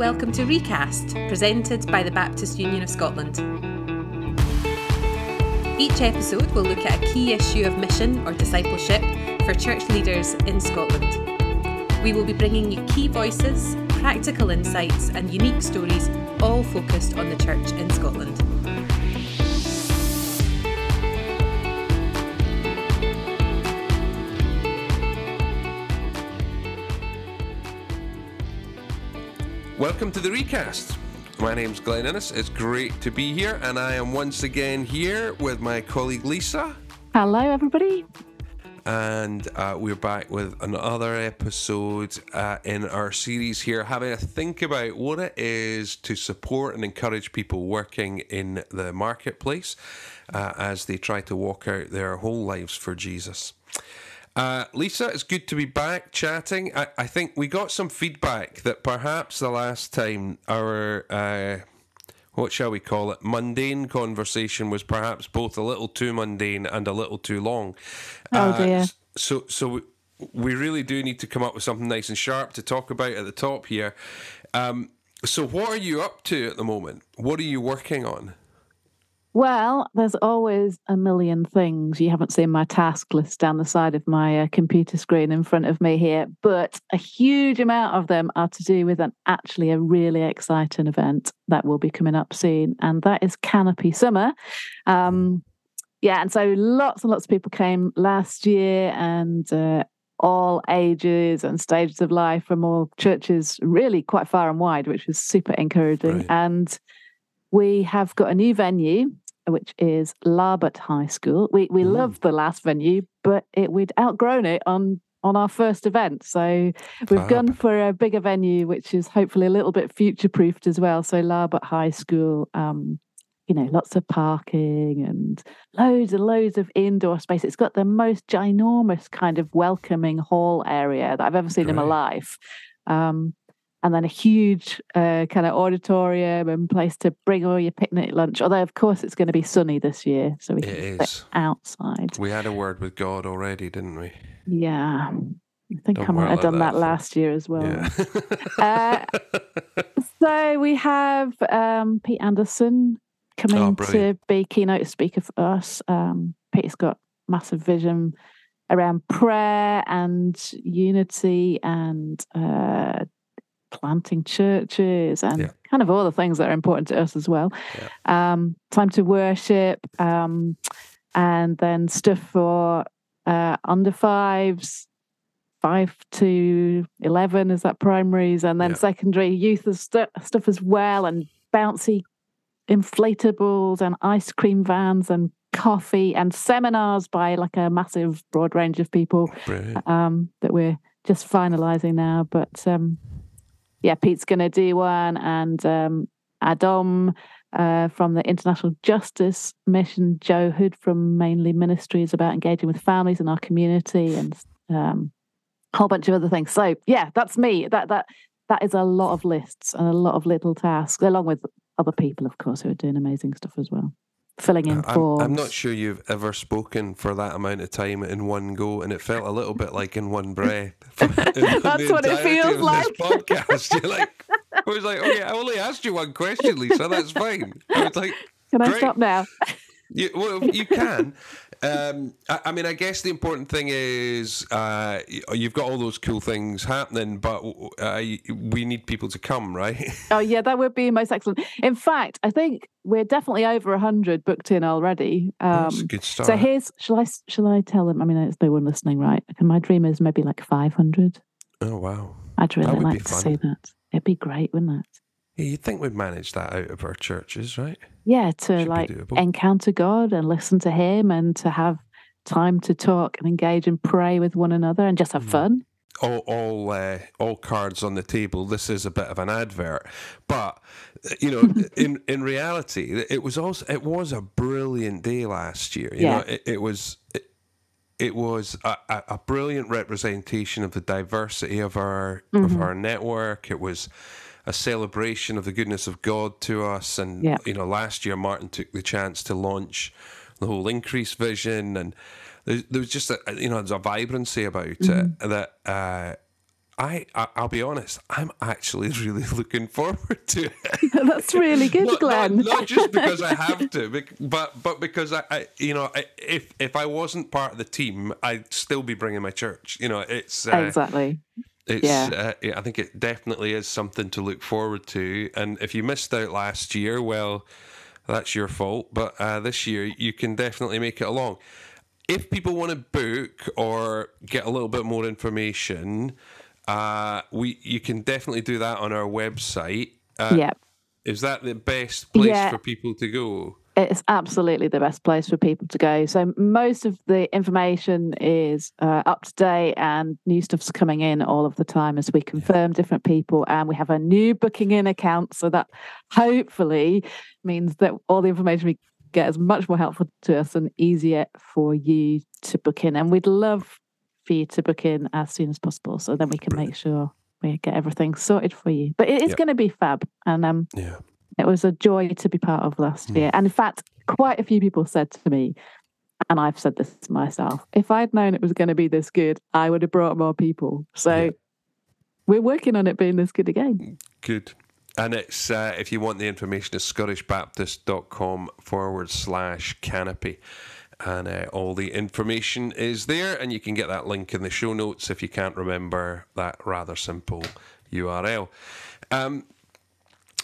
Welcome to Recast, presented by the Baptist Union of Scotland. Each episode will look at a key issue of mission or discipleship for church leaders in Scotland. We will be bringing you key voices, practical insights, and unique stories, all focused on the church in Scotland. Welcome to the recast. My name's Glenn Innes. It's great to be here, and I am once again here with my colleague Lisa. Hello, everybody. And uh, we're back with another episode uh, in our series here, having a think about what it is to support and encourage people working in the marketplace uh, as they try to walk out their whole lives for Jesus. Uh, Lisa, it's good to be back chatting. I, I, think we got some feedback that perhaps the last time our, uh, what shall we call it, mundane conversation was perhaps both a little too mundane and a little too long. Oh, dear. Uh, so, so we, we really do need to come up with something nice and sharp to talk about at the top here. Um, so, what are you up to at the moment? What are you working on? Well, there's always a million things. You haven't seen my task list down the side of my uh, computer screen in front of me here, but a huge amount of them are to do with an actually a really exciting event that will be coming up soon, and that is Canopy Summer. Um, yeah, and so lots and lots of people came last year, and uh, all ages and stages of life from all churches, really quite far and wide, which was super encouraging. Right. And we have got a new venue which is Larbert High School. We we mm. loved the last venue, but it, we'd outgrown it on on our first event. So we've gone for a bigger venue, which is hopefully a little bit future proofed as well. So Larbert High School, um, you know, lots of parking and loads and loads of indoor space. It's got the most ginormous kind of welcoming hall area that I've ever seen in my life. Um, and then a huge uh, kind of auditorium and place to bring all your picnic lunch. Although, of course, it's going to be sunny this year, so we can sit outside. We had a word with God already, didn't we? Yeah, I think Don't I might have done that, that last year as well. Yeah. uh, so we have um, Pete Anderson coming oh, to be keynote speaker for us. Um, Pete's got massive vision around prayer and unity and uh, planting churches and yeah. kind of all the things that are important to us as well. Yeah. Um, time to worship, um, and then stuff for uh, under fives, five to 11 is that primaries, and then yeah. secondary youth st- stuff as well, and bouncy inflatables and ice cream vans and coffee and seminars by like a massive broad range of people um, that we're just finalizing now. But um, yeah, Pete's going to do one, and um, Adam uh, from the International Justice Mission, Joe Hood from Mainly Ministries about engaging with families in our community, and um, a whole bunch of other things. So yeah, that's me. That that that is a lot of lists and a lot of little tasks, along with other people, of course, who are doing amazing stuff as well filling in I'm. I'm not sure you've ever spoken for that amount of time in one go, and it felt a little bit like in one breath. That's what it feels like. podcast, you're like, I was like, okay, I only asked you one question, Lisa. That's fine. I was like, can I stop now? You, well, you can. Um, I, I, mean, I guess the important thing is uh, you've got all those cool things happening, but uh, we need people to come, right? Oh yeah, that would be most excellent. In fact, I think we're definitely over hundred booked in already. Um, That's a good start. So here's shall I shall I tell them? I mean, there's no one listening, right? My dream is maybe like five hundred. Oh wow! I'd really like to see that. It'd be great, wouldn't it? Yeah, you'd think we'd manage that out of our churches, right? Yeah, to like encounter God and listen to Him and to have time to talk and engage and pray with one another and just have mm. fun. All, all, uh, all cards on the table. This is a bit of an advert, but you know, in in reality, it was also it was a brilliant day last year. You yeah. know, it, it was. It, it was a, a, brilliant representation of the diversity of our mm-hmm. of our network. It was a celebration of the goodness of God to us. And yeah. you know, last year Martin took the chance to launch the whole increase vision, and there, there was just a you know there's a vibrancy about mm-hmm. it that uh, I, I will be honest, I'm actually really looking forward to it. That's really good, not, Glenn. Not, not, just because I have to, but but because I, I you know, I, if if I wasn't part of the team, I'd still be bringing my church. You know, it's uh, exactly. It's, yeah. Uh, I think it definitely is something to look forward to. And if you missed out last year, well, that's your fault. But uh, this year, you can definitely make it along. If people want to book or get a little bit more information, uh, we you can definitely do that on our website. Uh, yep. Is that the best place yeah. for people to go? It's absolutely the best place for people to go. So most of the information is uh, up to date, and new stuff's coming in all of the time as we confirm different people. And we have a new booking in account, so that hopefully means that all the information we get is much more helpful to us and easier for you to book in. And we'd love for you to book in as soon as possible, so then we can make sure we get everything sorted for you. But it is yep. going to be fab, and um, yeah it was a joy to be part of last mm. year. And in fact, quite a few people said to me, and I've said this to myself, if I'd known it was going to be this good, I would have brought more people. So yeah. we're working on it being this good again. Good. And it's, uh, if you want the information, it's scottishbaptist.com forward slash canopy. And uh, all the information is there. And you can get that link in the show notes if you can't remember that rather simple URL. Um,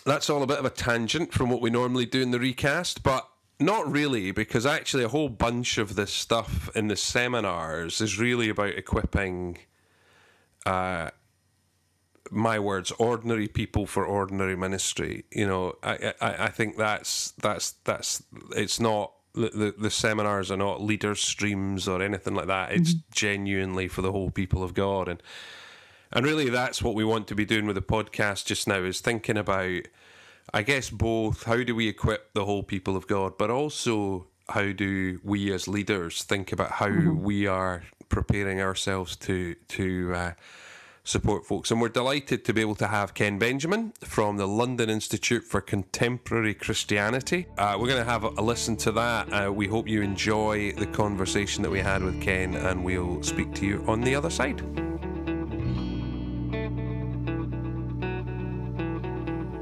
that's all a bit of a tangent from what we normally do in the recast, but not really, because actually a whole bunch of this stuff in the seminars is really about equipping, uh, my words, ordinary people for ordinary ministry. You know, I, I, I think that's that's that's it's not the, the, the seminars are not leader streams or anything like that. It's mm-hmm. genuinely for the whole people of God and and really, that's what we want to be doing with the podcast just now is thinking about, I guess, both how do we equip the whole people of God, but also how do we as leaders think about how mm-hmm. we are preparing ourselves to to uh, support folks. And we're delighted to be able to have Ken Benjamin from the London Institute for Contemporary Christianity. Uh, we're going to have a, listen to that. Uh, we hope you enjoy the conversation that we had with Ken, and we'll speak to you on the other side.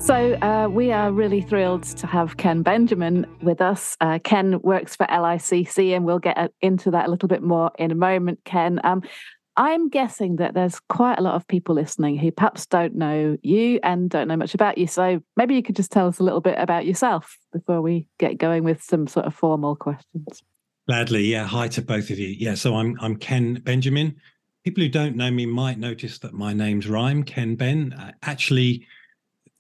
So, uh, we are really thrilled to have Ken Benjamin with us. Uh, Ken works for LICC, and we'll get uh, into that a little bit more in a moment, Ken. Um, I'm guessing that there's quite a lot of people listening who perhaps don't know you and don't know much about you. So, maybe you could just tell us a little bit about yourself before we get going with some sort of formal questions. Gladly, yeah. Hi to both of you. Yeah, so I'm I'm Ken Benjamin. People who don't know me might notice that my name's rhyme, Ken Ben. Uh, actually,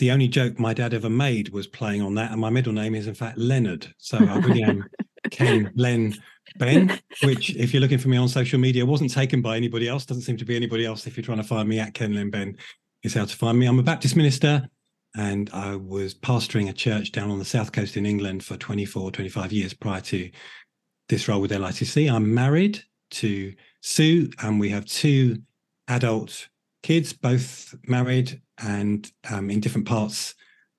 the only joke my dad ever made was playing on that, and my middle name is in fact Leonard. So I really am Ken Len Ben, which if you're looking for me on social media, wasn't taken by anybody else. Doesn't seem to be anybody else. If you're trying to find me at Ken Len Ben, is how to find me. I'm a Baptist minister, and I was pastoring a church down on the south coast in England for 24, 25 years prior to this role with LICC. I'm married to Sue, and we have two adult kids, both married and um, in different parts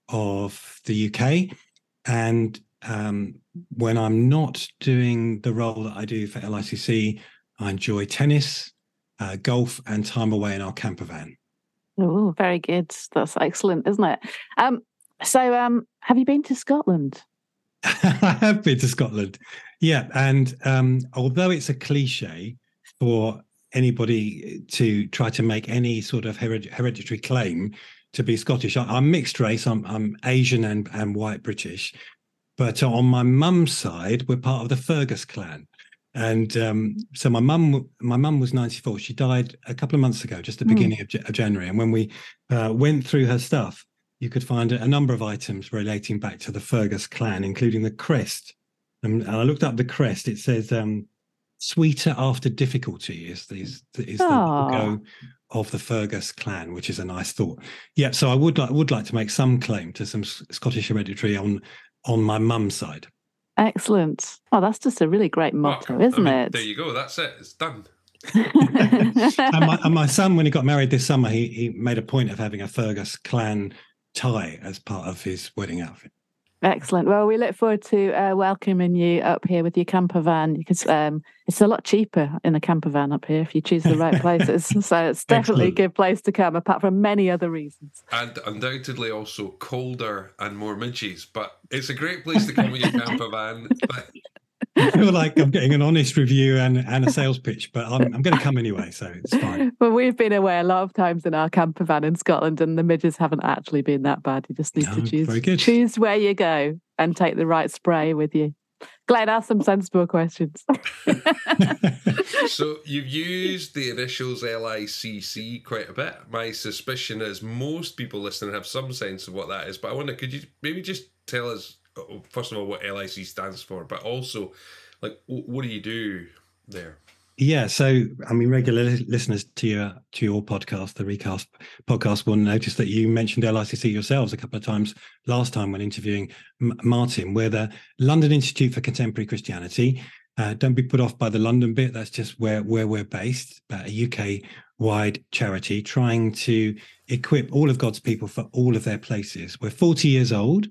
of the UK. And um, when I'm not doing the role that I do for LICC, I enjoy tennis, uh, golf, and time away in our camper van. Oh, very good. That's excellent, isn't it? Um, so, um, have you been to Scotland? I have been to Scotland. Yeah, and um, although it's a cliche for anybody to try to make any sort of hered- hereditary claim to be Scottish. I, am mixed race. I'm, I'm Asian and, and white British. But on my mum's side, we're part of the Fergus clan. And um, so my mum, my mum was 94. She died a couple of months ago, just the hmm. beginning mm. of, of, January. And when we uh, went through her stuff, you could find a number of items relating back to the Fergus clan, including the crest. And, and I looked up the crest. It says um, sweeter after difficulty is the, is, is the ah. go of the Fergus clan, which is a nice thought. Yeah, so I would like would like to make some claim to some Scottish hereditary on on my mum's side. Excellent. Oh, that's just a really great motto, well, isn't I mean, it? There you go. That's it. It's done. and, my, and, my, son, when he got married this summer, he he made a point of having a Fergus clan tie as part of his wedding outfit. Excellent. Well, we look forward to uh, welcoming you up here with your camper van because um, it's a lot cheaper in a camper van up here if you choose the right places. so it's definitely Excellent. a good place to come, apart from many other reasons. And undoubtedly also colder and more midges, but it's a great place to come with your camper van. But I feel like I'm getting an honest review and, and a sales pitch, but I'm, I'm going to come anyway, so it's fine. Well, we've been away a lot of times in our camper van in Scotland, and the midges haven't actually been that bad. You just need no, to choose choose where you go and take the right spray with you. Glenn, ask some sensible questions. so you've used the initials LICC quite a bit. My suspicion is most people listening have some sense of what that is, but I wonder, could you maybe just tell us first of all what LICC stands for, but also like what do you do there? Yeah, so I mean, regular listeners to your to your podcast, the Recast podcast, will notice that you mentioned LICC yourselves a couple of times last time when interviewing M- Martin. We're the London Institute for Contemporary Christianity. Uh, don't be put off by the London bit. That's just where where we're based, but a UK wide charity trying to equip all of God's people for all of their places. We're 40 years old.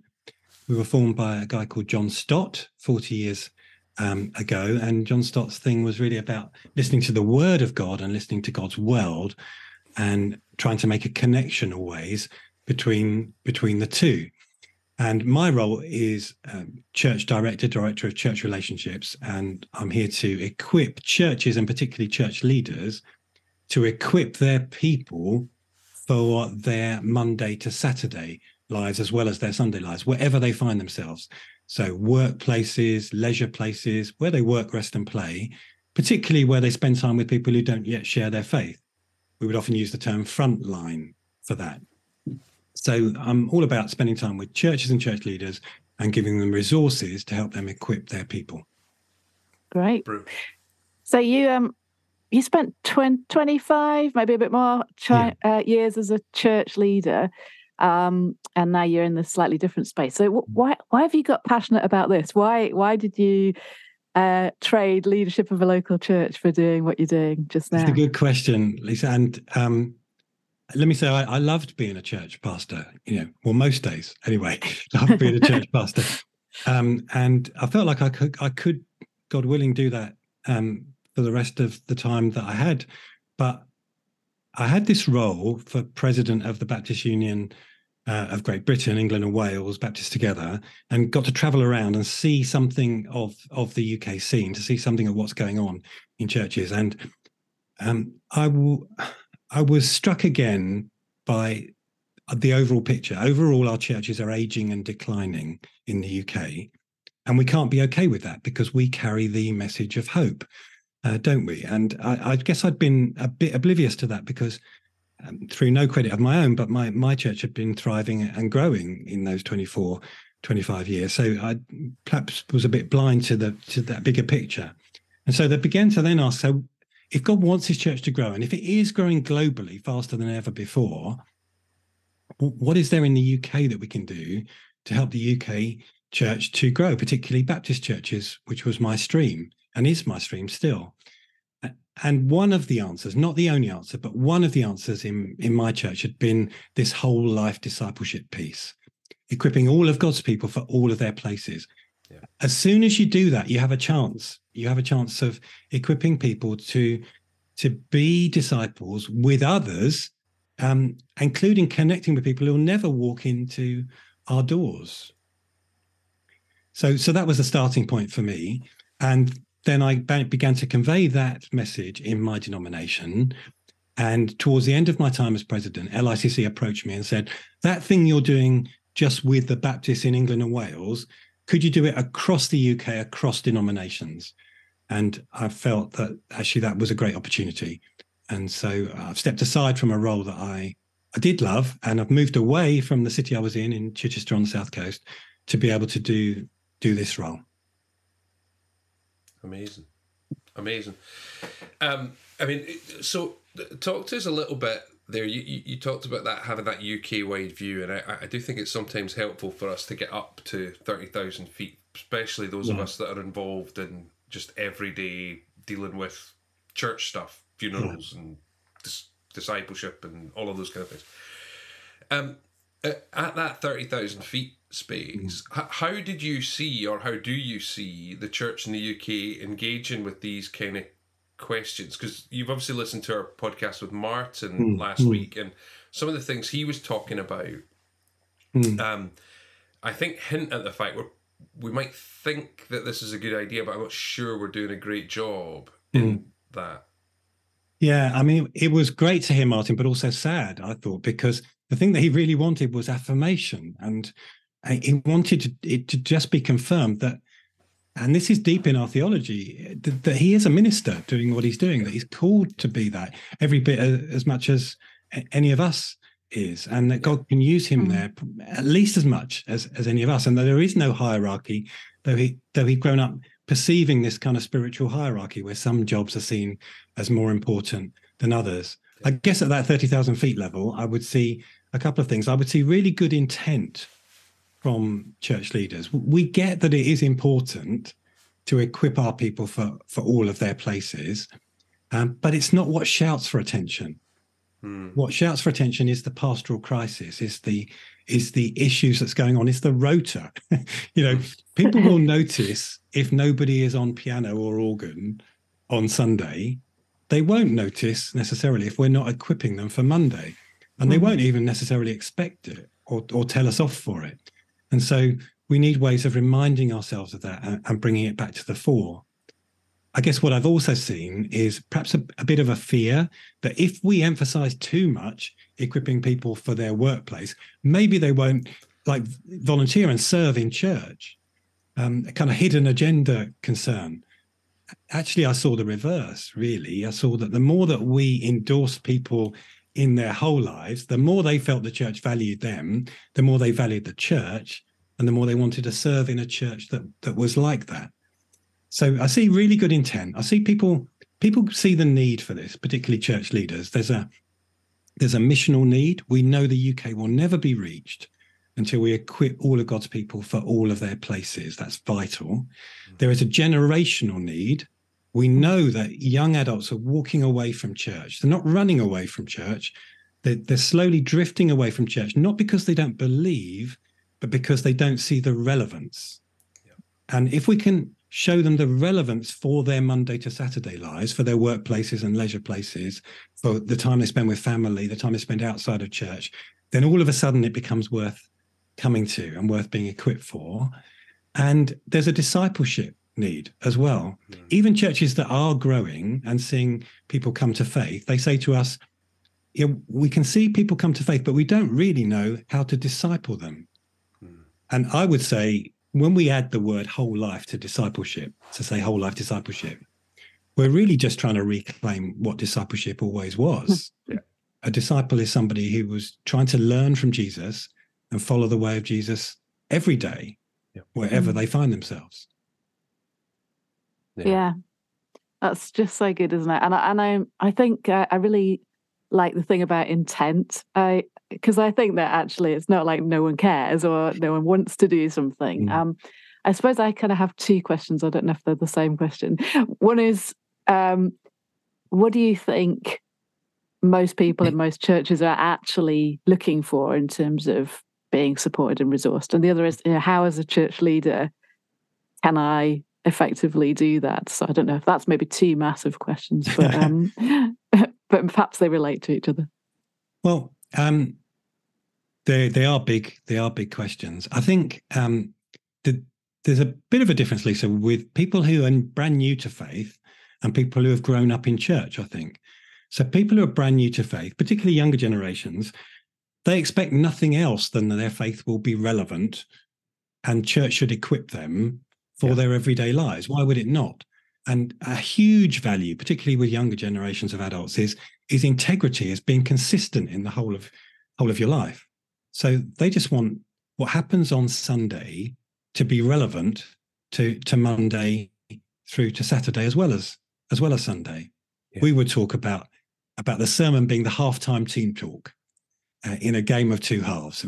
We were formed by a guy called John Stott 40 years um, ago. And John Stott's thing was really about listening to the word of God and listening to God's world and trying to make a connection always between between the two. And my role is um, church director, director of church relationships. And I'm here to equip churches and particularly church leaders to equip their people for their Monday to Saturday lives as well as their Sunday lives, wherever they find themselves. So, workplaces, leisure places, where they work, rest, and play, particularly where they spend time with people who don't yet share their faith. We would often use the term frontline for that. So, I'm all about spending time with churches and church leaders and giving them resources to help them equip their people. Great. So, you um, you spent 20, 25, maybe a bit more yeah. uh, years as a church leader um, and now you're in this slightly different space. So mm. why why have you got passionate about this? Why why did you uh, trade leadership of a local church for doing what you're doing just now? It's a good question, Lisa. And um, let me say, I, I, loved being a church pastor. You know, well, most days anyway. loved being a church pastor, um, and I felt like I could I could, God willing, do that um, for the rest of the time that I had, but I had this role for president of the Baptist Union uh, of Great Britain, England, and Wales, Baptist together, and got to travel around and see something of of the UK scene, to see something of what's going on in churches. And um, I will, I was struck again by the overall picture. Overall, our churches are aging and declining in the UK, and we can't be okay with that because we carry the message of hope uh, don't we? And I, I, guess I'd been a bit oblivious to that because, um, through no credit of my own, but my my church had been thriving and growing in those 24, 25 years. So I perhaps was a bit blind to the to that bigger picture. And so they began to then ask, so if God wants his church to grow, and if it is growing globally faster than ever before, what is there in the UK that we can do to help the UK church to grow, particularly Baptist churches, which was my stream? and is my stream still. And one of the answers, not the only answer, but one of the answers in, in my church had been this whole life discipleship piece, equipping all of God's people for all of their places. Yeah. As soon as you do that, you have a chance. You have a chance of equipping people to to be disciples with others, um, including connecting with people who'll never walk into our doors. So, so that was the starting point for me. And then I began to convey that message in my denomination. And towards the end of my time as president, LICC approached me and said, That thing you're doing just with the Baptists in England and Wales, could you do it across the UK, across denominations? And I felt that actually that was a great opportunity. And so I've stepped aside from a role that I, I did love, and I've moved away from the city I was in, in Chichester on the South Coast, to be able to do do this role. Amazing, amazing. Um, I mean, so talk to us a little bit there. You, you, you talked about that having that UK wide view, and I, I do think it's sometimes helpful for us to get up to thirty thousand feet, especially those yeah. of us that are involved in just everyday dealing with church stuff, funerals, yeah. and dis- discipleship, and all of those kind of things. Um, at that thirty thousand feet space, mm. how did you see, or how do you see the church in the UK engaging with these kind of questions? Because you've obviously listened to our podcast with Martin mm. last mm. week, and some of the things he was talking about, um, I think hint at the fact where we might think that this is a good idea, but I'm not sure we're doing a great job in that. Yeah, I mean, it was great to hear Martin, but also sad, I thought, because the thing that he really wanted was affirmation. And he wanted to, it to just be confirmed that, and this is deep in our theology, that, that, he is a minister doing what he's doing, that he's called to be that every bit as much as any of us is, and that God can use him mm. there at least as much as, as any of us, and that there is no hierarchy, though he though he'd grown up perceiving this kind of spiritual hierarchy where some jobs are seen as more important than others. I guess at that 30,000 feet level, I would see a couple of things. I would see really good intent from church leaders. We get that it is important to equip our people for, for all of their places, um, but it's not what shouts for attention. Hmm. What shouts for attention is the pastoral crisis, is the is the issues that's going on, is the rota. you know, people will notice if nobody is on piano or organ on Sunday, they won't notice necessarily if we're not equipping them for Monday. And they hmm. won't even necessarily expect it or, or tell us off for it. And so we need ways of reminding ourselves of that and, and bringing it back to the fore. I guess what I've also seen is perhaps a, a, bit of a fear that if we emphasize too much equipping people for their workplace, maybe they won't like volunteer and serve in church. Um, a kind of hidden agenda concern. Actually, I saw the reverse, really. I saw that the more that we endorse people in their whole lives, the more they felt the church valued them, the more they valued the church, and the more they wanted to serve in a church that that was like that. So I see really good intent. I see people people see the need for this, particularly church leaders. There's a there's a missional need. We know the UK will never be reached until we equip all of God's people for all of their places. That's vital. Mm-hmm. There is a generational need we know that young adults are walking away from church. They're not running away from church. They're, they're slowly drifting away from church, not because they don't believe, but because they don't see the relevance. Yeah. And if we can show them the relevance for their Monday to Saturday lives, for their workplaces and leisure places, for the time they spend with family, the time they spend outside of church, then all of a sudden it becomes worth coming to and worth being equipped for. And there's a discipleship need as well. Mm. Even churches that are growing and seeing people come to faith, they say to us, you know, we can see people come to faith, but we don't really know how to disciple them. Mm. And I would say when we add the word whole life to discipleship, to say whole life discipleship, we're really just trying to reclaim what discipleship always was. yeah. A disciple is somebody who was trying to learn from Jesus and follow the way of Jesus every day, yeah. wherever mm. they find themselves. Yeah. yeah. That's just so good, isn't it? And I, and I, I think uh, I really like the thing about intent. I because I think that actually it's not like no one cares or no one wants to do something. Mm. Um, I suppose I kind of have two questions. I don't know if they're the same question. One is, um, what do you think most people in most churches are actually looking for in terms of being supported and resourced? And the other is, you know, how as a church leader can I effectively do that? So I don't know if that's maybe two massive questions, but um, but perhaps they relate to each other. Well, um, they they are big. They are big questions. I think um, the, there's a bit of a difference, Lisa, with people who are brand new to faith and people who have grown up in church. I think so. People who are brand new to faith, particularly younger generations, they expect nothing else than that their faith will be relevant, and church should equip them for yeah. their everyday lives. Why would it not? And a huge value, particularly with younger generations of adults, is is integrity, is being consistent in the whole of whole of your life. So they just want what happens on Sunday to be relevant to to Monday through to Saturday as well as as well as Sunday. Yeah. We would talk about about the sermon being the halftime team talk uh, in a game of two halves,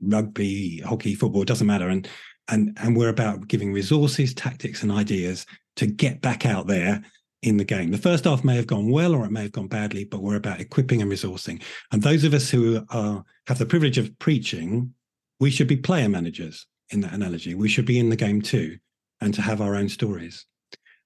rugby, hockey, football, doesn't matter. And and and we're about giving resources tactics and ideas to get back out there in the game. The first half may have gone well or it may have gone badly, but we're about equipping and resourcing. And those of us who are have the privilege of preaching, we should be player managers in that analogy. We should be in the game too, and to have our own stories.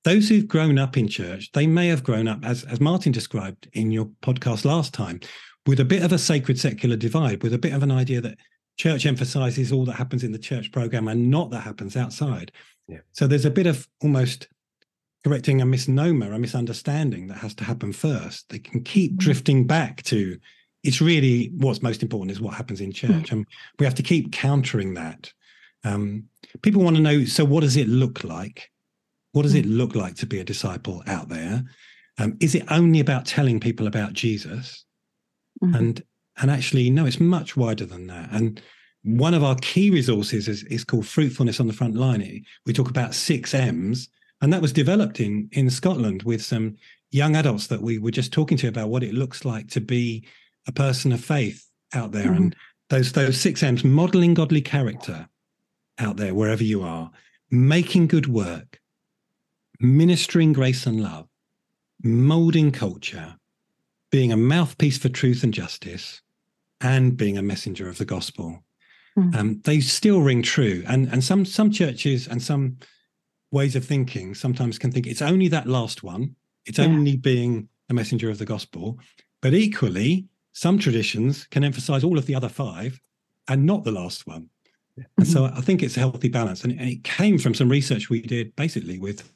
Those who've grown up in church, they may have grown up, as, as Martin described in your podcast last time, with a bit of a sacred secular divide, with a bit of an idea that church emphasizes all that happens in the church program and not that happens outside. Yeah. So there's a bit of almost correcting a misnomer, a misunderstanding that has to happen first. They can keep mm. drifting back to it's really what's most important is what happens in church. Mm. And we have to keep countering that. Um, people want to know so, what does it look like? What does it mm. look like to be a disciple out there? Um, is it only about telling people about Jesus? Mm-hmm. And and actually, no, it's much wider than that. And one of our key resources is, is called fruitfulness on the front line. We talk about six M's, and that was developed in in Scotland with some young adults that we were just talking to about what it looks like to be a person of faith out there mm-hmm. and those those six m's modeling godly character out there wherever you are making good work ministering grace and love molding culture being a mouthpiece for truth and justice and being a messenger of the gospel mm-hmm. um, they still ring true and and some some churches and some ways of thinking sometimes can think it's only that last one. It's yeah. only being a messenger of the gospel. But equally, some traditions can emphasize all of the other five and not the last one. Yeah. And so I think it's a healthy balance. And it came from some research we did basically with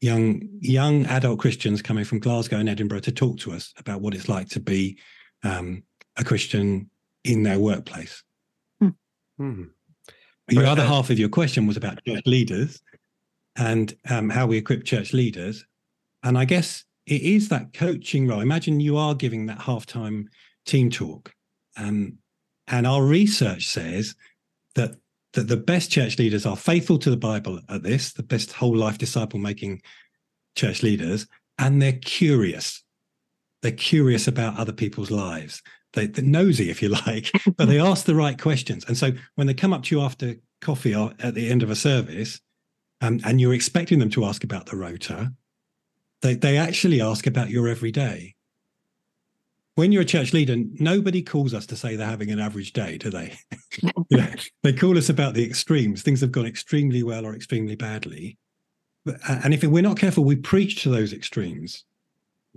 young young adult Christians coming from Glasgow and Edinburgh to talk to us about what it's like to be um, a Christian in their workplace. Hmm. Your other half of your question was about church leaders and um, how we equip church leaders. And I guess it is that coaching role. Imagine you are giving that halftime team talk. Um, and our research says that that the best church leaders are faithful to the Bible at this, the best whole life disciple making church leaders, and they're curious. They're curious about other people's lives. They, are nosy, if you like, but they ask the right questions. And so when they come up to you after coffee or at the end of a service, um, and you're expecting them to ask about the rota, they, they actually ask about your everyday. When you're a church leader, nobody calls us to say they're having an average day, do they? you know, they call us about the extremes. Things have gone extremely well or extremely badly. And if we're not careful, we preach to those extremes.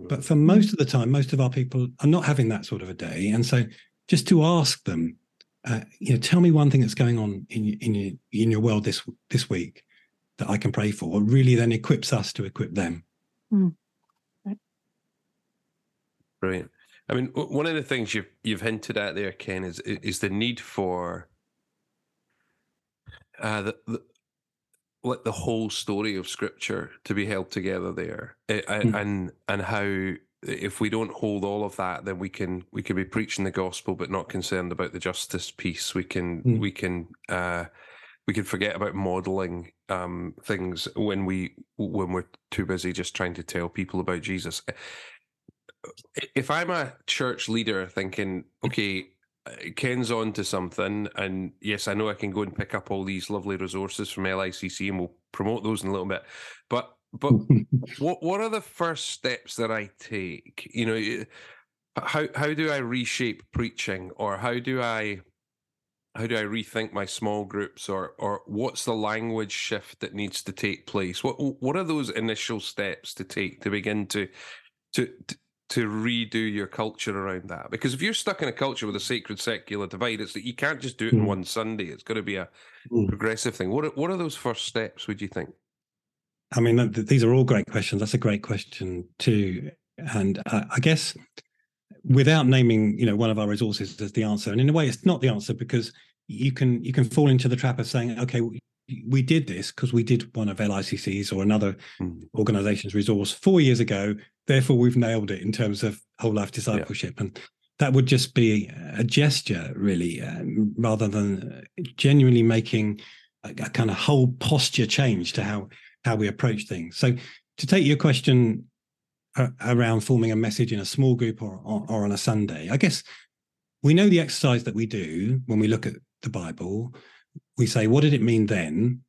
But for most of the time, most of our people are not having that sort of a day. And so just to ask them, uh, you know, tell me one thing that's going on in in your in your world this this week that I can pray for really then equips us to equip them. Mm. Brilliant. I mean, one of the things you've you've hinted at there, Ken, is is the need for uh, the, the like the whole story of Scripture to be held together there, mm. and and how if we don't hold all of that, then we can we can be preaching the gospel but not concerned about the justice piece. We can mm. we can uh, we can forget about modeling um, things when we when we're too busy just trying to tell people about Jesus. If I'm a church leader thinking, okay, uh, Ken's on to something, and yes, I know I can go and pick up all these lovely resources from LICC, and we'll promote those in a little bit. But but what what are the first steps that I take? You know, eh, how how do I reshape preaching, or how do I how do I rethink my small groups or or what's the language shift that needs to take place? What what are those initial steps to take to begin to to to redo your culture around that? Because if you're stuck in a culture with a sacred secular divide, it's that you can't just do it in mm. one Sunday. It's got to be a mm. progressive thing. What are, what are those first steps? Would you think? I mean, these are all great questions. That's a great question too, and uh, I guess without naming, you know, one of our resources as the answer, and in a way, it's not the answer because you can you can fall into the trap of saying, okay, we, we did this because we did one of LICC's or another mm. organization's resource four years ago. Therefore, we've nailed it in terms of whole life discipleship, yeah. and that would just be a gesture, really, um, rather than genuinely making a, a kind of whole posture change to how how we approach things. So, to take your question around forming a message in a small group or, or, or on a Sunday, I guess we know the exercise that we do when we look at the Bible, we say, what did it mean then?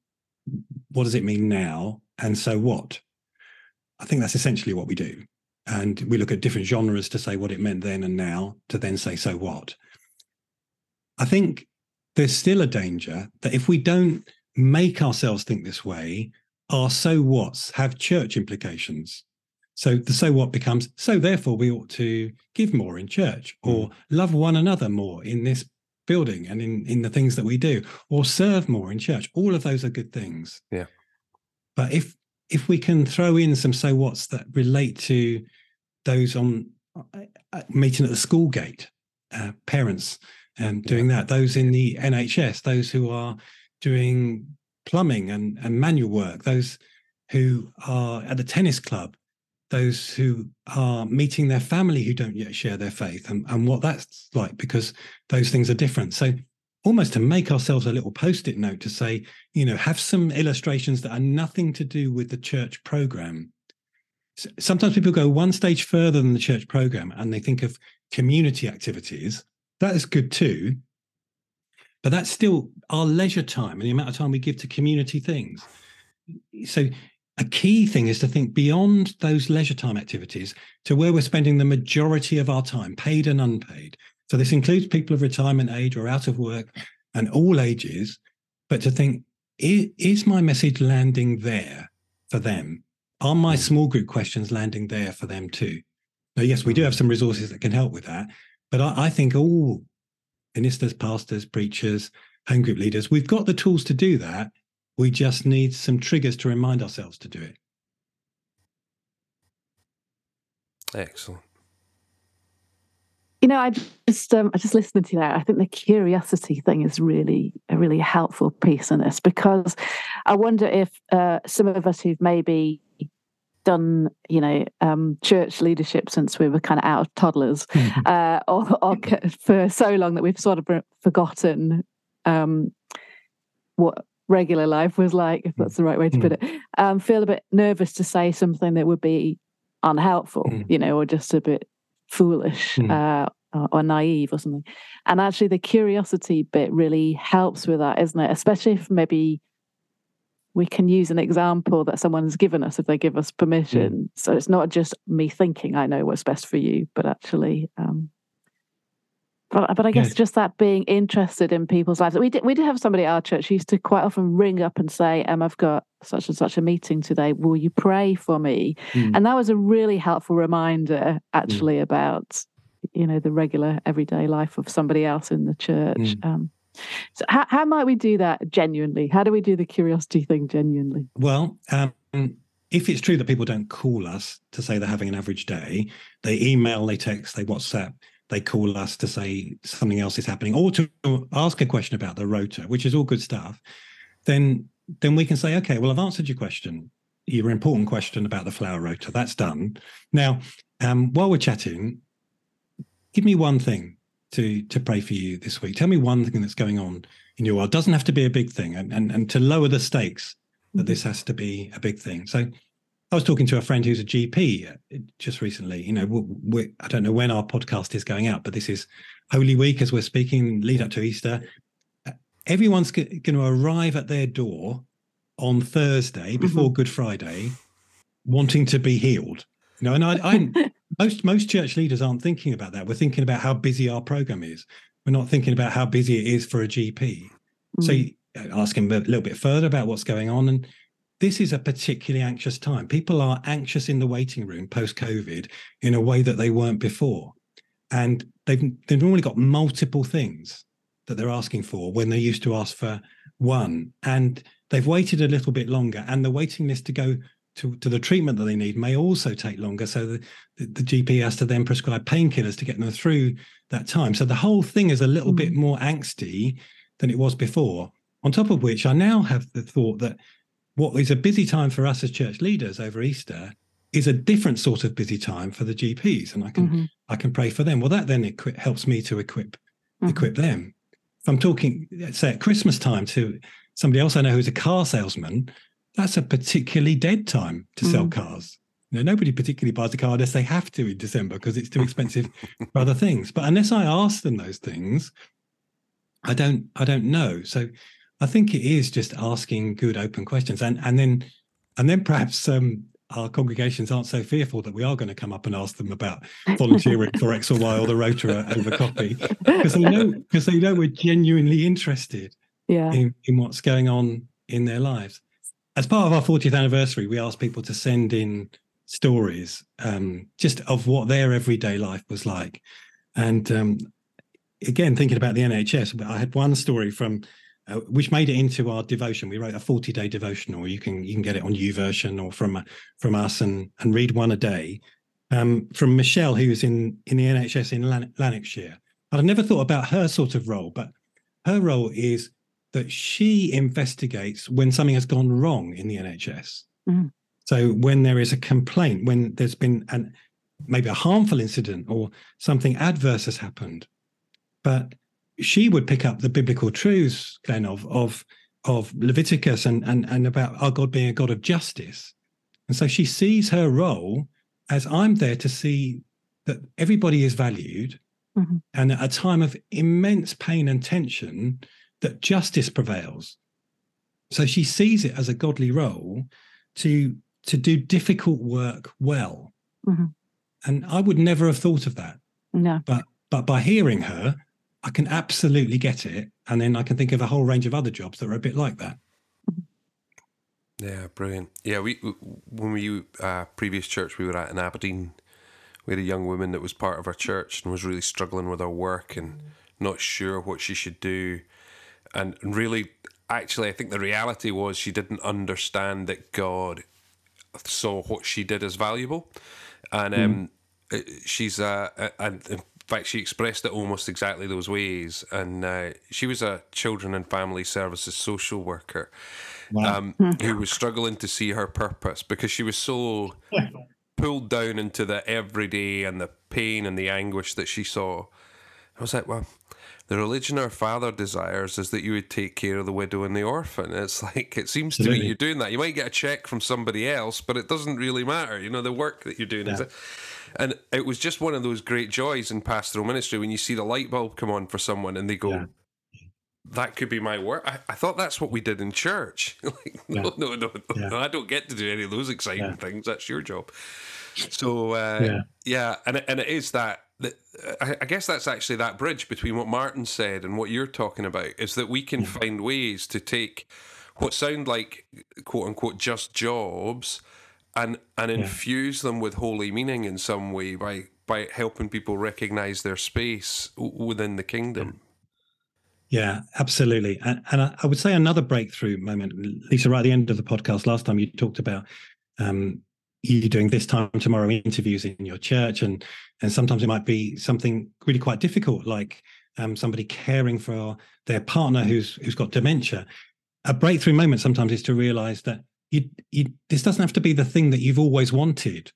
What does it mean now? And so what? I think that's essentially what we do. And we look at different genres to say what it meant then and now, to then say, so what? I think there's still a danger that if we don't make ourselves think this way, our so what's have church implications. So the so what becomes, so therefore we ought to give more in church or mm. love one another more in this building and in, in the things that we do or serve more in church. All of those are good things. Yeah. But if if we can throw in some so what's that relate to those on uh, uh meeting at the school gate, uh, parents um, doing yeah. that, those in the NHS, those who are doing plumbing and, and manual work, those who are at the tennis club, those who are meeting their family who don't yet share their faith and, and what that's like because those things are different. So almost to make ourselves a little post-it note to say, you know, have some illustrations that are nothing to do with the church program. Sometimes people go one stage further than the church program and they think of community activities. That is good too. But that's still our leisure time and the amount of time we give to community things. So a key thing is to think beyond those leisure time activities to where we're spending the majority of our time, paid and unpaid. So this includes people of retirement age or out of work and all ages. But to think, is my message landing there for them? Are my hmm. small group questions landing there for them too? Now, yes, we do have some resources that can help with that. But I, I think all ministers, pastors, preachers, home group leaders, we've got the tools to do that. We just need some triggers to remind ourselves to do it. Excellent. You know, I just um, I just listening to that. I think the curiosity thing is really a really helpful piece in this because I wonder if uh, some of us who've maybe done you know um, church leadership since we were kind of out of toddlers mm-hmm. uh, or, or, for so long that we've sort of forgotten um, what regular life was like if that's the right way to put mm. it um, feel a bit nervous to say something that would be unhelpful you know or just a bit foolish mm. uh, or, or naive or something and actually the curiosity bit really helps with that isn't it especially if maybe we can use an example that someone's given us if they give us permission. Mm. So it's not just me thinking I know what's best for you, but actually, um, but, but I guess just that being interested in people's lives. We did we did have somebody at our church who used to quite often ring up and say, "Um, I've got such and such a meeting today. Will you pray for me?" Mm. And that was a really helpful reminder, mm. actually, mm. about you know the regular everyday life of somebody else in the church. Mm. Um, so how, how might we do that genuinely? How do we do the curiosity thing genuinely? Well, um, if it's true that people don't call us to say they're having an average day, they email, they text, they WhatsApp, they call us to say something else is happening, or to ask a question about the rota, which is all good stuff, then then we can say, okay, well, I've answered your question, your important question about the flower rota. That's done. Now, um, while we're chatting, give me one thing to to pray for you this week. Tell me one thing that's going on in your world. It doesn't have to be a big thing, and and, and to lower the stakes that this has to be a big thing. So I was talking to a friend who's a GP uh, just recently. You know, I don't know when our podcast is going out, but this is Holy Week as we're speaking, lead up to Easter. Uh, everyone's going to arrive at their door on Thursday before mm-hmm. Good Friday, wanting to be healed. You know, and I, I most most church leaders aren't thinking about that. We're thinking about how busy our program is. We're not thinking about how busy it is for a GP. Mm. So you ask him a little bit further about what's going on. And this is a particularly anxious time. People are anxious in the waiting room post COVID in a way that they weren't before. And they've they've normally got multiple things that they're asking for when they used to ask for one. And they've waited a little bit longer. And the waiting list to go to, to the treatment that they need may also take longer. So the, the, the GP has to then prescribe painkillers to get them through that time. So the whole thing is a little mm. bit more angsty than it was before. On top of which, I now have the thought that what is a busy time for us as church leaders over Easter is a different sort of busy time for the GPs, and I can mm-hmm. I can pray for them. Well, that then equi- helps me to equip mm-hmm. equip them. If I'm talking, say at Christmas time to somebody else I know who's a car salesman, that's a particularly dead time to sell mm. cars. You know, nobody particularly buys a car unless they have to in December because it's too expensive for other things. But unless I ask them those things, I don't I don't know. So I think it is just asking good open questions and and then and then perhaps um, our congregations aren't so fearful that we are going to come up and ask them about volunteering for X or Y or the Rotary over coffee because they know because they know we're genuinely interested yeah. in, in what's going on in their lives. As part of our 40th anniversary, we asked people to send in stories um, just of what their everyday life was like. And um, again, thinking about the NHS, I had one story from uh, which made it into our devotion. We wrote a 40 day devotional. You can you can get it on YouVersion or from from us and and read one a day. Um, from Michelle, who's in in the NHS in Lan- Lanarkshire. I've never thought about her sort of role, but her role is that she investigates when something has gone wrong in the NHS. Mm. So when there is a complaint, when there's been an maybe a harmful incident or something adverse has happened, but she would pick up the biblical truths, Glenn, of of of Leviticus and and and about our God being a God of justice. And so she sees her role as I'm there to see that everybody is valued, mm-hmm. and at a time of immense pain and tension, that justice prevails. So she sees it as a godly role to to do difficult work well. Mm-hmm. And I would never have thought of that. No. But but by hearing her, I can absolutely get it. And then I can think of a whole range of other jobs that are a bit like that. Yeah, brilliant. Yeah, we when we uh, previous church we were at in Aberdeen, we had a young woman that was part of our church and was really struggling with her work and not sure what she should do, and really, actually, I think the reality was she didn't understand that God saw what she did as valuable, and um, mm. she's uh, and fact, she expressed it almost exactly those ways. And uh, she was a children and family services social worker wow. um, who was struggling to see her purpose because she was so pulled down into the everyday and the pain and the anguish that she saw. I was like, well, the religion our father desires is that you would take care of the widow and the orphan. It's like it seems Absolutely. to me you're doing that. You might get a check from somebody else, but it doesn't really matter. You know, the work that you're doing yeah. is. And it was just one of those great joys in pastoral ministry when you see the light bulb come on for someone and they go, yeah. That could be my work. I, I, thought that's what we did in church. like, no, yeah. no, no, no, yeah. no, I don't get to do any of those exciting things. That's your job. So uh, yeah. and and it is that. that I, I guess that's actually that bridge between what Martin said and what you're talking about is that we can find ways to take what sound like quote unquote just jobs and and infuse yeah. them with holy meaning in some way by by helping people recognize their space within the kingdom. Yeah, absolutely. And, and I, I, would say another breakthrough moment, Lisa, right at the end of the podcast last time, you talked about um, you doing this time tomorrow interviews in your church, and and sometimes it might be something really quite difficult, like um, somebody caring for their partner who's who's got dementia. A breakthrough moment sometimes is to realize that you, you, this doesn't have to be the thing that you've always wanted.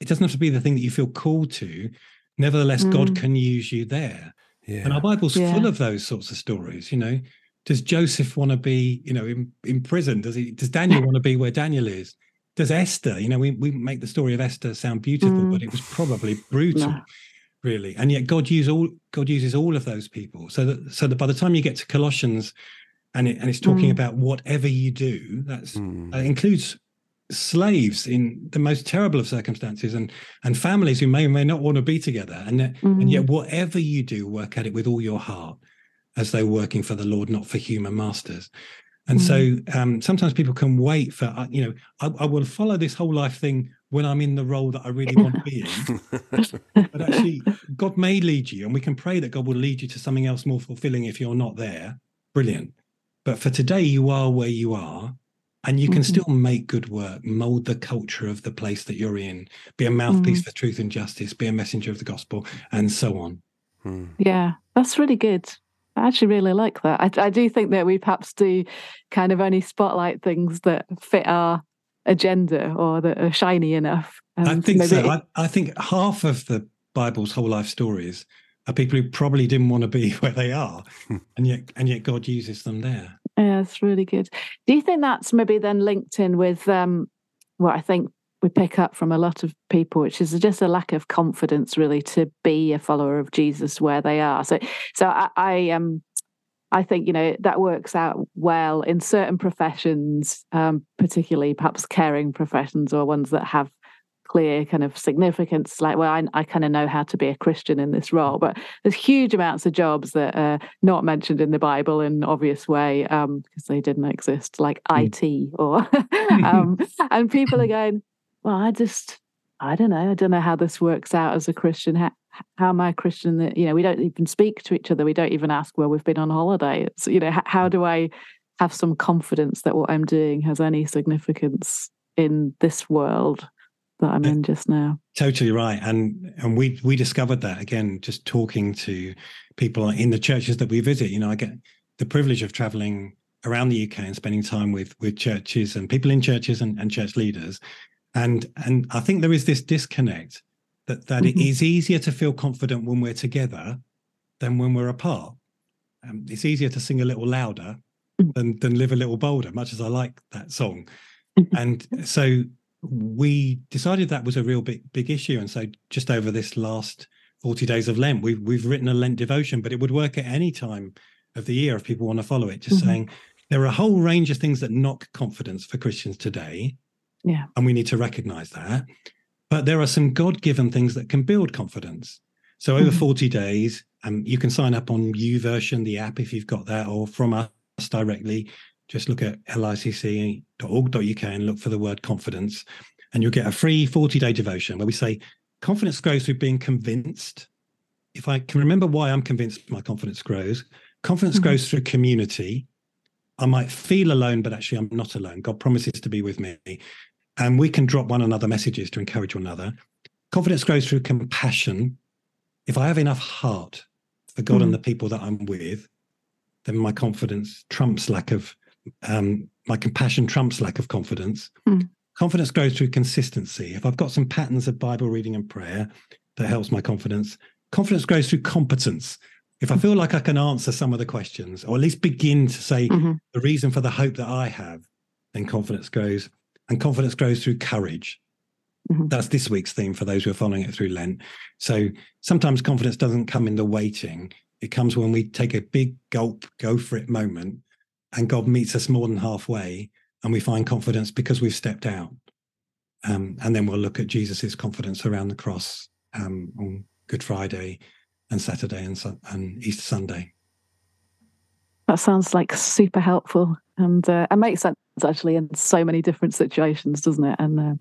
It doesn't have to be the thing that you feel called to. Nevertheless, mm. God can use you there. Yeah. And our Bible's yeah. full of those sorts of stories. You know, does Joseph want to be, you know, in, in prison? Does he? Does Daniel want to be where Daniel is? Does Esther? You know, we we make the story of Esther sound beautiful, mm. but it was probably brutal. Yeah. Really, and yet God uses all God uses all of those people. So that so that by the time you get to Colossians, and it, and it's talking mm. about whatever you do. That's mm. uh, includes slaves in the most terrible of circumstances and and families who may or may not want to be together and mm. and yet mm. whatever you do work at it with all your heart as though working for the lord not for human masters and mm. so um, sometimes people can wait for uh, you know I, I, will follow this whole life thing when i'm in the role that i really want to be in but actually god may lead you and we can pray that god will lead you to something else more fulfilling if you're not there brilliant but for today, you are where you are, and you can mm-hmm. still make good work, mold the culture of the place that you're in, be a mouthpiece mm. for truth and justice, be a messenger of the gospel, and so on. Hmm. Yeah, that's really good. I actually really like that. I, I do think that we perhaps do kind of only spotlight things that fit our agenda or that are shiny enough. I think so. I, I think half of the Bible's whole life stories are people who probably didn't want to be where they are, and yet and yet God uses them there. Yeah, it's really good. Do you think that's maybe then linked in with um, what I think we pick up from a lot of people, which is just a lack of confidence, really, to be a follower of Jesus where they are. So, so I, I um, I think you know that works out well in certain professions, um, particularly perhaps caring professions or ones that have clear kind of significance. Like, well, I, I kind of know how to be a Christian in this role, but there's huge amounts of jobs that are not mentioned in the Bible in an obvious way because um, they didn't exist, like mm. IT or, um, and people are going, well, I just, I don't know, I don't know how this works out as a Christian. How, how am I a Christian? That you know, we don't even speak to each other. We don't even ask where we've been on holiday. It's you know, how, how do I have some confidence that what I'm doing has any significance in this world that I'm in just now. Totally right, and and we we discovered that again just talking to people in the churches that we visit. You know, I get the privilege of traveling around the UK and spending time with with churches and people in churches and, and church leaders, and and I think there is this disconnect that that mm-hmm. it is easier to feel confident when we're together than when we're apart. Um, it's easier to sing a little louder mm. than than live a little bolder. Much as I like that song, and so we decided that was a real big big issue. And so just over this last 40 days of lent we've we've written a lent devotion but it would work at any time of the year if people want to follow it just mm-hmm. saying there are a whole range of things that knock confidence for christians today. Yeah. And we need to recognize that. But there are some god-given things that can build confidence. So over mm-hmm. 40 days um, you can sign up on YouVersion the app if you've got that or from us directly just look at licc.org.uk and look for the word confidence, and you'll get a free 40 day devotion where we say confidence grows through being convinced. If I can remember why I'm convinced my confidence grows, confidence mm-hmm. grows through community. I might feel alone, but actually I'm not alone. God promises to be with me. And we can drop one another messages to encourage one another. Confidence grows through compassion. If I have enough heart for God mm-hmm. and the people that I'm with, then my confidence trumps lack of um, my compassion trumps lack of confidence. Mm. Confidence grows through consistency. If I've got some patterns of Bible reading and prayer, that helps my confidence. Confidence grows through competence. If I feel like I can answer some of the questions, or at least begin to say mm-hmm. the reason for the hope that I have, then confidence grows. And confidence grows through courage. Mm-hmm. That's this week's theme for those who are following it through Lent. So sometimes confidence doesn't come in the waiting, it comes when we take a big gulp, go for it moment and God meets us more than halfway, and we find confidence because we've stepped out. Um, and then we'll look at Jesus's confidence around the cross um, on Good Friday and Saturday and, and Easter Sunday. That sounds like super helpful and uh, it makes sense actually in so many different situations, doesn't it? And um,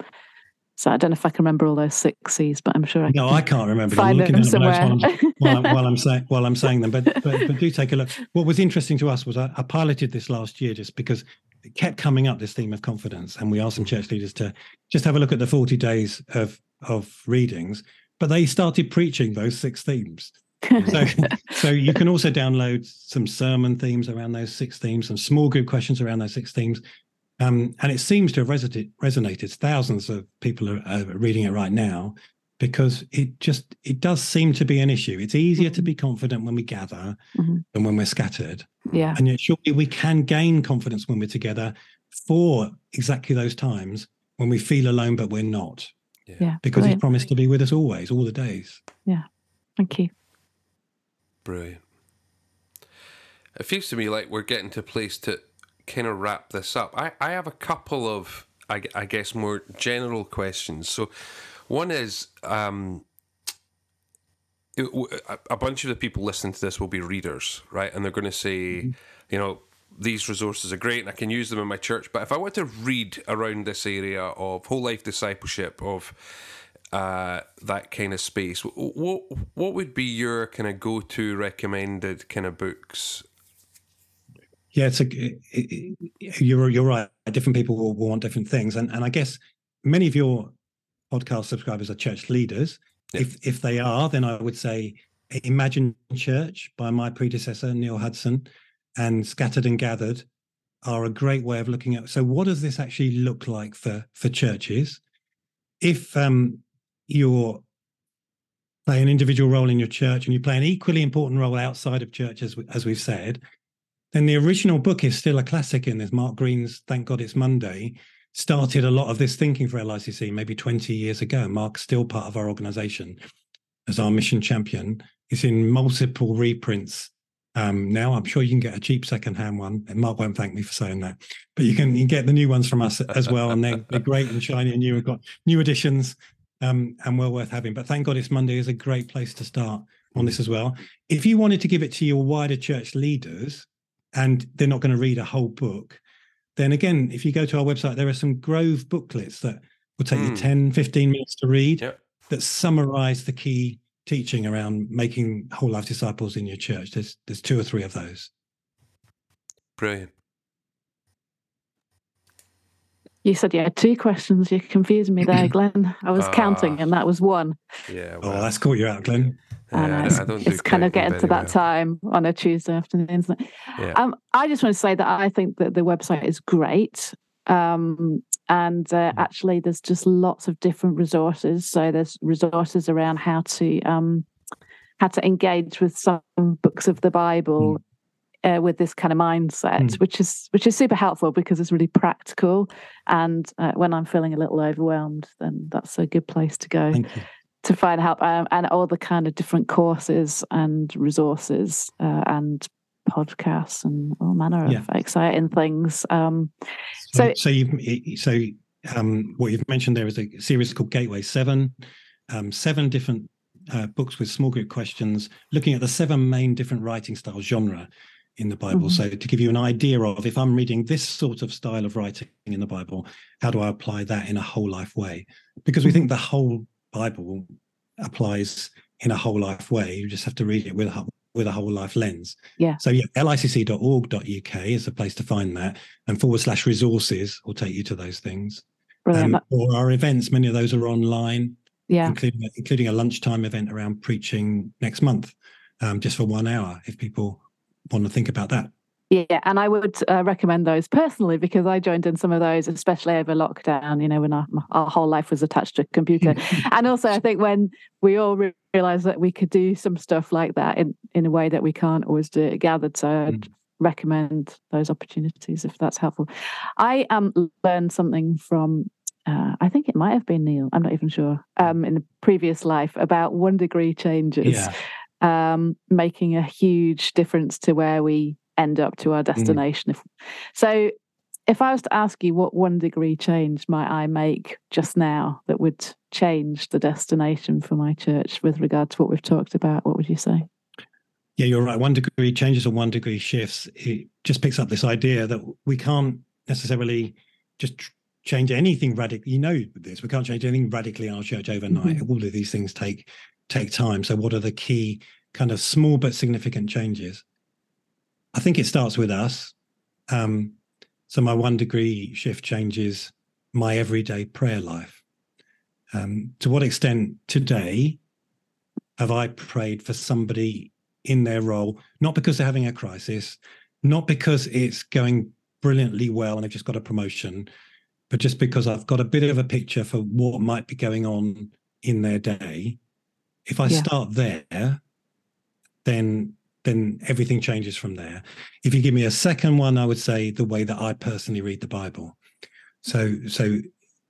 so I don't know if I can remember all those six C's, but I'm sure I no, I can't remember. Find I'm looking them somewhere. While I'm, while, I'm, while I'm, saying while I'm saying them, but, but, but do take a look. What was interesting to us was I, I, piloted this last year just because it kept coming up this theme of confidence, and we asked some church leaders to just have a look at the 40 days of of readings, but they started preaching those six themes. so, so you can also download some sermon themes around those six themes, some small group questions around those six themes, um, and it seems to have resonated, resonated. Thousands of people are, are, reading it right now because it just it does seem to be an issue. It's easier mm-hmm. to be confident when we gather mm-hmm. than when we're scattered. Yeah, and yet surely we can gain confidence when we're together for exactly those times when we feel alone but we're not. Yeah, yeah because Brilliant. He's promised to be with us always, all the days. Yeah, thank you. Brilliant. It feels to me like we're getting to a place to kind of wrap this up, I, I have a couple of, I, I guess, more general questions. So, one is um, a bunch of the people listening to this will be readers, right? And they're going to say, mm-hmm. you know, these resources are great and I can use them in my church. But if I want to read around this area of whole life discipleship, of uh, that kind of space, what what would be your kind of go to recommended kind of books yeah, it's a it, you're you're right. Different people will, will, want different things, and and I guess many of your podcast subscribers are church leaders. Yeah. If if they are, then I would say Imagine Church by my predecessor Neil Hudson and Scattered and Gathered are a great way of looking at. So, what does this actually look like for for churches? If um, you're play an individual role in your church and you play an equally important role outside of church, as, as we've said, then the original book is still a classic in this. Mark Greene's Thank God It's Monday started a lot of this thinking for LICC maybe 20 years ago. Mark's still part of our organization as our mission champion. It's in multiple reprints um, now. I'm sure you can get a cheap second-hand one, and Mark won't thank me for saying that. But you can, you can get the new ones from us as well, and they're, they're great and shiny and new. We've got new editions um, and well worth having. But thank God it's Monday is a great place to start on this as well. If you wanted to give it to your wider church leaders, and they're not going to read a whole book, then again, if you go to our website, there are some Grove booklets that will take mm. you hmm. 10, 15 minutes to read yep. that summarize the key teaching around making whole life disciples in your church. There's there's two or three of those. Brilliant. You said you had two questions. You confused me there, Glenn. I was uh, counting, and that was one. Yeah. Oh, well, oh, that's caught you out, Glenn. Yeah, I, I don't it's kind of getting to that time on a Tuesday afternoon. Yeah. Um, I just want to say that I think that the website is great. Um, and uh, mm-hmm. actually, there's just lots of different resources. So there's resources around how to um, how to engage with some books of the Bible mm. Uh, with this kind of mindset, mm. which is which is super helpful because it's really practical. And uh, when I'm feeling a little overwhelmed, then that's a good place to go to find help. Um, and all the kind of different courses and resources uh, and podcasts and all manner of exciting things. Um, so, so, so you so um, what you've mentioned there is a series called Gateway Seven, um, seven different uh, books with small group questions, looking at the seven main different writing style genre in the Bible. Mm-hmm. So to give you an idea of if I'm reading this sort of style of writing in the Bible, how do I apply that in a whole life way? Because we think mm-hmm. the whole Bible applies in a whole life way. You just have to read it with with a whole life lens. Yeah. So yeah, licc.org.uk is the place to find that, and forward slash resources will take you to those things. Um, or our events, many of those are online. Yeah. Including including a lunchtime event around preaching next month, um, just for one hour. If people want to think about that. Yeah, and I would uh, recommend those personally because I joined in some of those, especially over lockdown. You know, when our, our whole life was attached to a computer, and also I think when we all re- realized that we could do some stuff like that in in a way that we can't always do it gathered. So I'd mm. recommend those opportunities if that's helpful. I um learned something from. Uh, I think it might have been Neil. I'm not even sure. Um, in a previous life about one degree changes, yeah. Um, making a huge difference to where we end up to our mm. destination. Mm. So, if I was to ask you what one degree change might I make just now that would change the destination for my church with regard to what we've talked about, what would you say? Yeah, you're right. One degree changes or one degree shifts. It just picks up this idea that we can't necessarily just change anything radically. You know this. We can't change anything radically in our church overnight. Mm-hmm. All of these things take take time. So, what are the key kind of small but significant changes? I think it starts with us. Um, so my one degree shift changes my everyday prayer life. Um, to what extent today have I prayed for somebody in their role, not because they're having a crisis, not because it's going brilliantly well and they've just got a promotion, but just because I've got a bit of a picture for what might be going on in their day. If I yeah. start there, then then everything changes from there. If you give me a second one, I would say the way that I personally read the Bible. So, so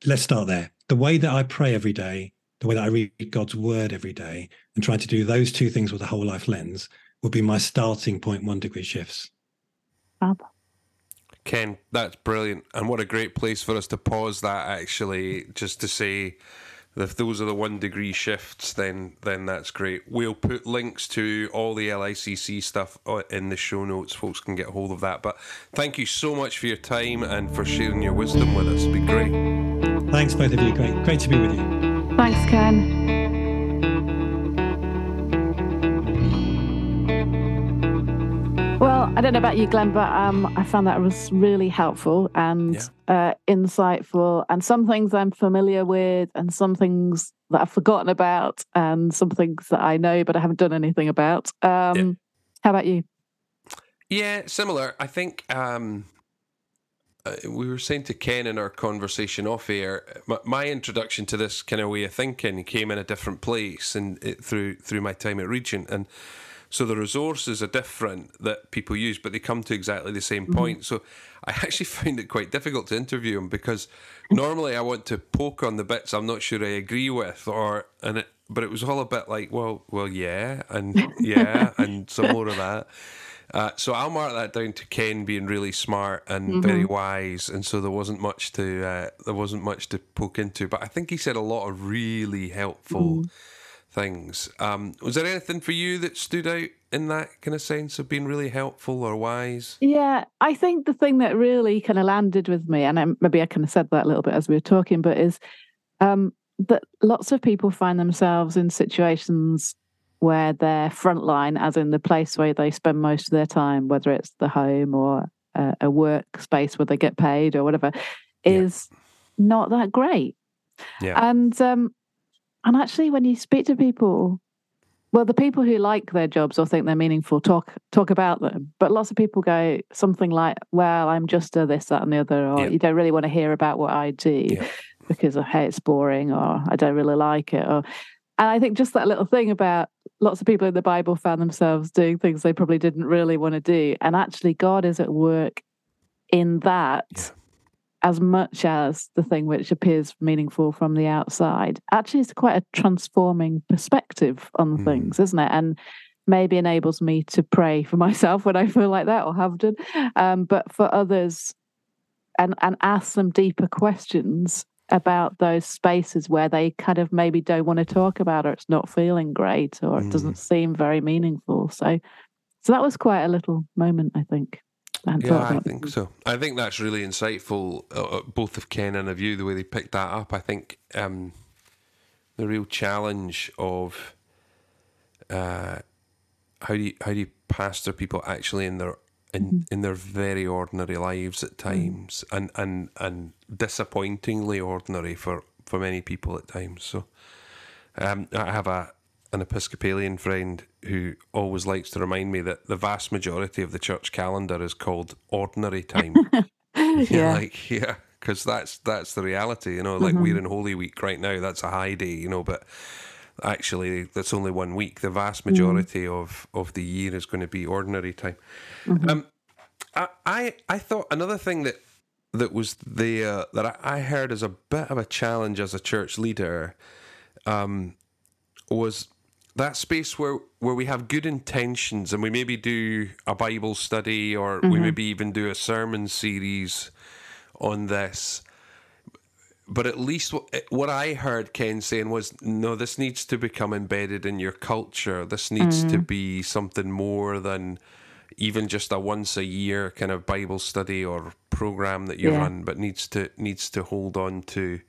let's start there. The way that I pray every day, the way that I read God's word every day, and trying to do those two things with a whole life lens would be my starting point. One degree shifts. Bob. Ken, that's brilliant, and what a great place for us to pause that. Actually, just to say if those are the one degree shifts, then then that's great. We'll put links to all the LICC stuff uh, in the show notes. Folks can get hold of that. But thank you so much for your time and for sharing your wisdom with us. It'd be great. Thanks, both of you. Great, great to be with you. Thanks, Ken. Well, I don't know about you, Glenn, but um, I found that was really helpful and yeah. uh, insightful. And some things I'm familiar with, and some things that I've forgotten about, and some things that I know but I haven't done anything about. Um, yeah. How about you? Yeah, similar. I think um, uh, we were saying to Ken in our conversation off air, my, my, introduction to this kind of way of thinking came in a different place and it, through through my time at Regent and so the resources are different that people use, but they come to exactly the same mm-hmm. point. So I actually find it quite difficult to interview him because normally I want to poke on the bits I'm not sure I agree with, or and it, but it was all a bit like, well, well, yeah, and yeah, and some more of that. Uh, so I'll mark that down to Ken being really smart and mm-hmm. very wise, and so there wasn't much to uh, there wasn't much to poke into. But I think he said a lot of really helpful mm. Things. Um, was there anything for you that stood out in that kind of sense of being really helpful or wise? Yeah, I think the thing that really kind of landed with me, and I, maybe I kind of said that a little bit as we were talking, but is um, that lots of people find themselves in situations where their frontline, as in the place where they spend most of their time, whether it's the home or a, a workspace where they get paid or whatever, is yeah. not that great. Yeah. And um, and actually, when you speak to people, well, the people who like their jobs or think they're meaningful talk talk about them. But lots of people go something like, "Well, I'm just a this, that, and the other," or. "You don't really want to hear about what I do." Because of hey it's boring or I don't really like it or and I think just that little thing about lots of people in the Bible found themselves doing things they probably didn't really want to do. And actually, God is at work in that yeah. As much as the thing which appears meaningful from the outside. Actually, it's quite a transforming perspective on mm. things, isn't it? And maybe enables me to pray for myself when I feel like that or have done. Um, but for others, and, and ask them deeper questions about those spaces where they kind of maybe don't want to talk about or it's not feeling great or it doesn't mm. seem very meaningful. So so that was quite a little moment, I think. Yeah, I think so. I think that's really insightful, uh, uh, both of Ken and of you, the way they picked that up. I think um, the real challenge of uh, how do you how do you pastor people actually in their in, mm-hmm. in their very ordinary lives at mm-hmm. times mm. and, and and disappointingly ordinary for, for many people at times. So um, I have a an Episcopalian friend who always likes to remind me that the vast majority of the church calendar is called ordinary time. yeah. like yeah, because that's that's the reality. You know, like mm-hmm. we're in Holy Week right now. That's a high day. You know, but actually that's only one week. The vast mm. majority mm. of, of the year is going to be ordinary time. Mm-hmm. Um, I, I I thought another thing that that was the uh, that I heard as a bit of a challenge as a church leader um, was that space where where we have good intentions and we maybe do a Bible study or mm-hmm. we maybe even do a sermon series on this but at least what, eh, what I heard Ken saying was, no, this needs to become embedded in your culture. This needs mm. to be something more than even just a once a year kind of Bible study or program that you yeah. run, but needs to needs to hold on to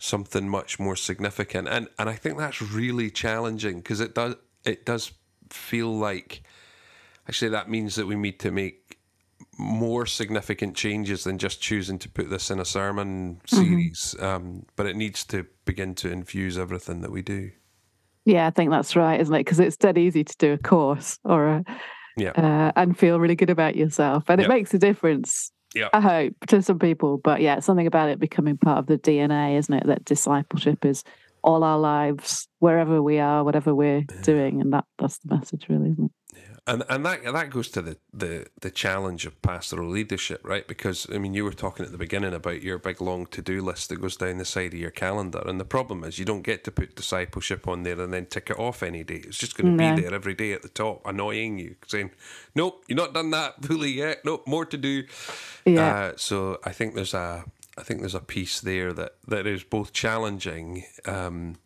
something much more significant. And and I think that's really challenging because it does it does feel like actually that means that we need to make more significant changes than just choosing to put this in a sermon mm-hmm. series, mm-hmm. um, but it needs to begin to infuse everything that we do. Yeah, I think that's right, isn't it? Because it's dead easy to do a course or a, yeah, uh, and feel really good about yourself, and it makes a difference. Yeah, I hope to some people, but yeah, something about it becoming part of the DNA, isn't it? That discipleship is all our lives, wherever we are, whatever we're yeah. doing, and that that's the message, really, isn't it? and and that that goes to the, the the challenge of pastoral leadership, right? Because I mean, you were talking at the beginning about your big long to do list that goes down the side of your calendar, and the problem is you don't get to put discipleship on there and then tick it off any day. It's just going to no. be there every day at the top, annoying you, saying, "Nope, you're not done that fully yet. Nope, more to do." Yeah. Uh, so I think there's a I think there's a piece there that that is both challenging. Um,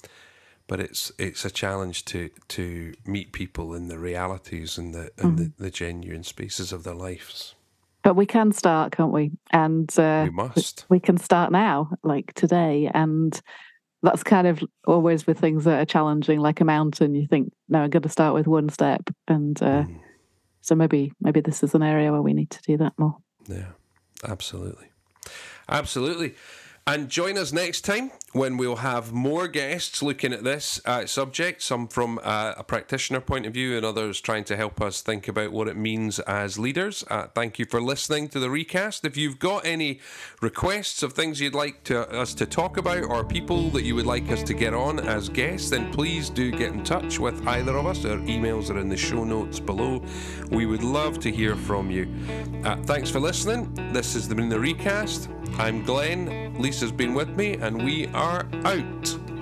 but it's it's a challenge to to meet people in the realities and the and mm. the, the, genuine spaces of their lives. But we can start, can't we? And uh, we must. We can start now, like today, and that's kind of always with things that are challenging, like a mountain. You think, no, I'm going to start with one step, and uh, mm. so maybe maybe this is an area where we need to do that more. Yeah, absolutely, absolutely. And join us next time when we'll have more guests looking at this uh, subject, some from uh, a practitioner point of view and others trying to help us think about what it means as leaders. Uh, thank you for listening to the recast. If you've got any requests of things you'd like to, us to talk about or people that you would like us to get on as guests, then please do get in touch with either of us. Our emails are in the show notes below. We would love to hear from you. Uh, thanks for listening. This has been the recast. I'm Glenn. Lisa's been with me, and we are out.